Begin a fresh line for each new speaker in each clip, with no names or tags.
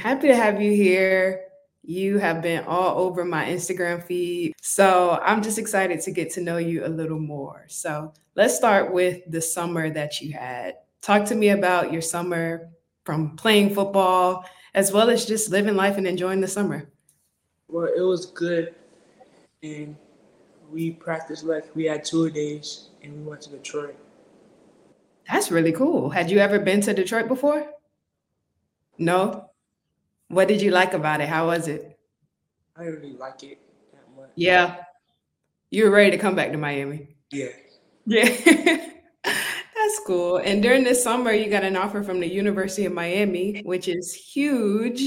Happy to have you here. You have been all over my Instagram feed. So I'm just excited to get to know you a little more. So let's start with the summer that you had. Talk to me about your summer from playing football as well as just living life and enjoying the summer.
Well, it was good. And we practiced like we had two days and we went to Detroit.
That's really cool. Had you ever been to Detroit before? No. What did you like about it? How was it?
I didn't really like it that much.
Yeah. You were ready to come back to Miami.
Yeah.
Yeah. That's cool. And during this summer, you got an offer from the University of Miami, which is huge.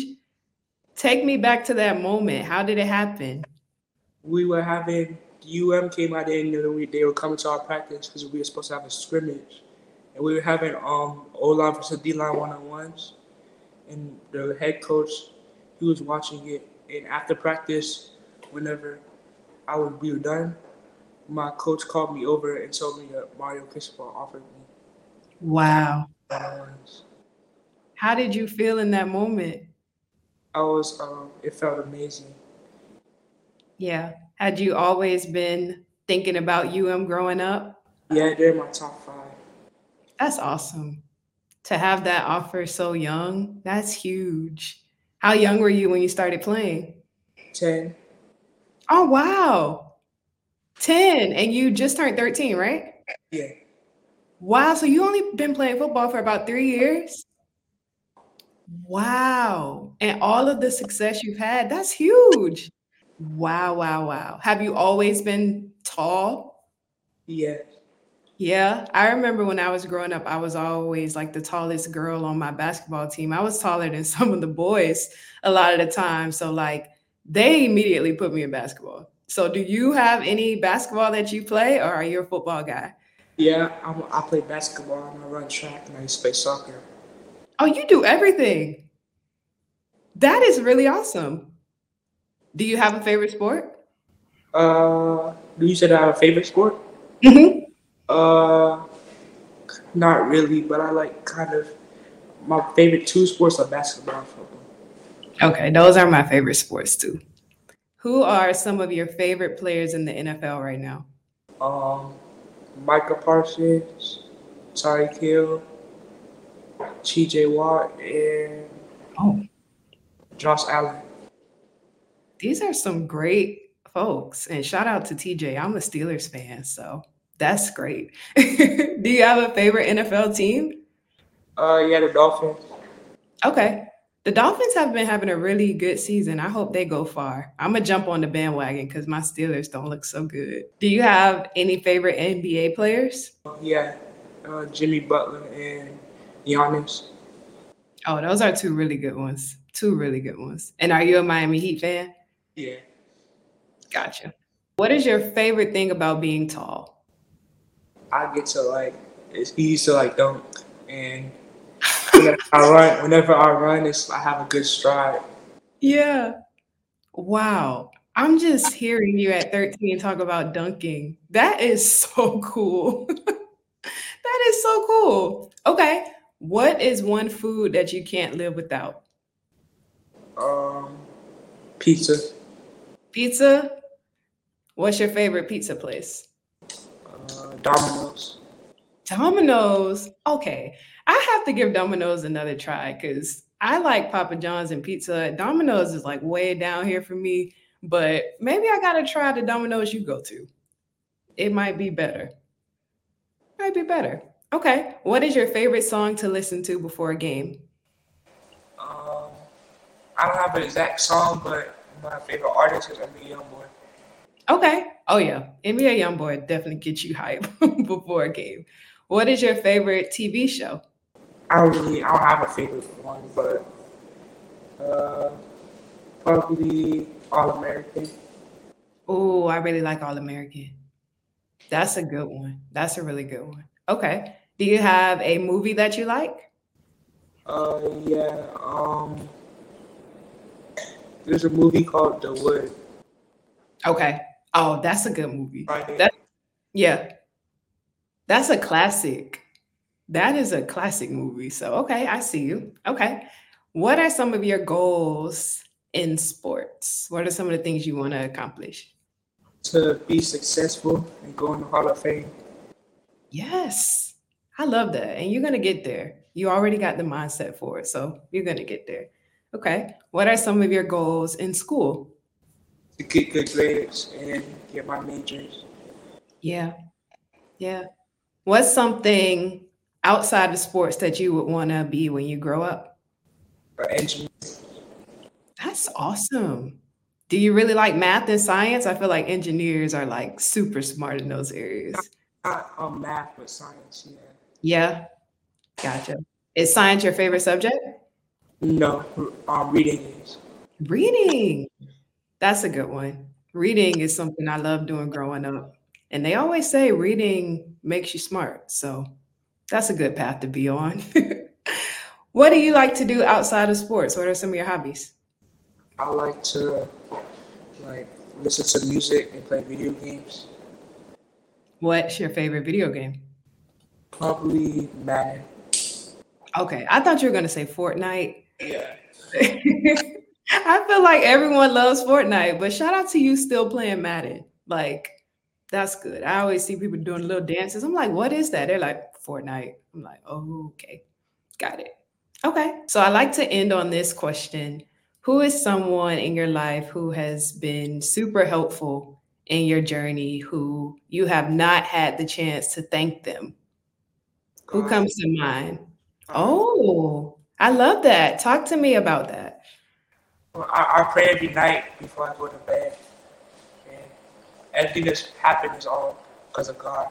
Take me back to that moment. How did it happen?
We were having UM came out the end of the week. They were coming to our practice because we were supposed to have a scrimmage, and we were having um O line versus D line one on ones, and the head coach he was watching it. And after practice, whenever I would be done, my coach called me over and told me that Mario Cristobal offered me.
Wow. How did you feel in that moment?
I was um it felt amazing.
Yeah. Had you always been thinking about UM growing up?
Yeah, they're my top five.
That's awesome. To have that offer so young, that's huge. How young were you when you started playing?
10.
Oh, wow. 10. And you just turned 13, right?
Yeah.
Wow. So you only been playing football for about three years? Wow. And all of the success you've had, that's huge. Wow, wow, wow. Have you always been tall?
Yeah.
Yeah, I remember when I was growing up, I was always like the tallest girl on my basketball team. I was taller than some of the boys a lot of the time. So, like, they immediately put me in basketball. So, do you have any basketball that you play, or are you a football guy?
Yeah, I'm, I play basketball and I run track and I used to play soccer.
Oh, you do everything. That is really awesome. Do you have a favorite sport?
Uh, do you said I have a favorite sport?
Mm-hmm.
Uh, not really, but I like kind of my favorite two sports are basketball and football.
Okay, those are my favorite sports too. Who are some of your favorite players in the NFL right now?
Um, Micah Parsons, Tyreek Hill, T.J. Watt, and
Oh,
Josh Allen.
these are some great folks. And shout out to TJ. I'm a Steelers fan, so that's great. Do you have a favorite NFL team?
Uh, yeah, the Dolphins.
Okay. The Dolphins have been having a really good season. I hope they go far. I'm gonna jump on the bandwagon because my Steelers don't look so good. Do you have any favorite NBA players?
Yeah, uh, Jimmy Butler and Giannis.
Oh, those are two really good ones. Two really good ones. And are you a Miami Heat fan?
Yeah.
Gotcha. What is your favorite thing about being tall?
I get to like it's easy to like dunk and whenever I run whenever I run it's I have a good stride.
Yeah. Wow. I'm just hearing you at 13 talk about dunking. That is so cool. that is so cool. Okay. What is one food that you can't live without?
Um pizza.
Pizza? What's your favorite pizza place?
Domino's.
Domino's. Okay. I have to give Domino's another try because I like Papa John's and pizza. Domino's is like way down here for me, but maybe I gotta try the Domino's you go to. It might be better. Might be better. Okay. What is your favorite song to listen to before a game?
Um I don't have an exact song, but my favorite artist is NBA Youngboy.
Okay. Oh yeah. NBA Youngboy definitely gets you hype before a game. What is your favorite TV show?
I don't really I don't have a favorite one, but uh probably All American.
Oh, I really like All American. That's a good one. That's a really good one. Okay. Do you have a movie that you like?
Uh yeah, um there's a movie called The Wood.
Okay. Oh, that's a good movie.
Right.
That yeah. That's a classic. That is a classic movie. So okay, I see you. Okay. What are some of your goals in sports? What are some of the things you want to accomplish?
To be successful and go in the Hall of Fame.
Yes, I love that. And you're going to get there. You already got the mindset for it. So you're going to get there. Okay. What are some of your goals in school?
To get good grades and get my majors.
Yeah. Yeah. What's something outside of sports that you would want to be when you grow up?
Or engineer.
That's awesome. Do you really like math and science? I feel like engineers are like super smart in those areas.
Not um, math, but science. Yeah.
Yeah, gotcha. Is science your favorite subject?
No, um, reading is.
Reading. That's a good one. Reading is something I love doing growing up. And they always say reading makes you smart. So that's a good path to be on. what do you like to do outside of sports? What are some of your hobbies?
I like to like listen to music and play video games.
What's your favorite video game?
Probably Madden.
Okay, I thought you were going to say Fortnite.
Yeah.
I feel like everyone loves Fortnite, but shout out to you still playing Madden. Like, that's good. I always see people doing little dances. I'm like, what is that? They're like, Fortnite. I'm like, oh, okay. Got it. Okay. So I like to end on this question Who is someone in your life who has been super helpful in your journey who you have not had the chance to thank them? Who
um,
comes to mind? Um, oh, I love that. Talk to me about that.
I, I pray every night before I go to bed. And everything that's happened is all because of God.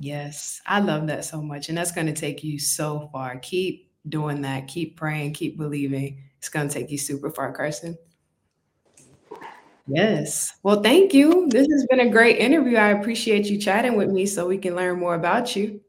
Yes, I love that so much. And that's going to take you so far. Keep doing that. Keep praying. Keep believing. It's going to take you super far, Karsen. Yes. Well, thank you. This has been a great interview. I appreciate you chatting with me so we can learn more about you.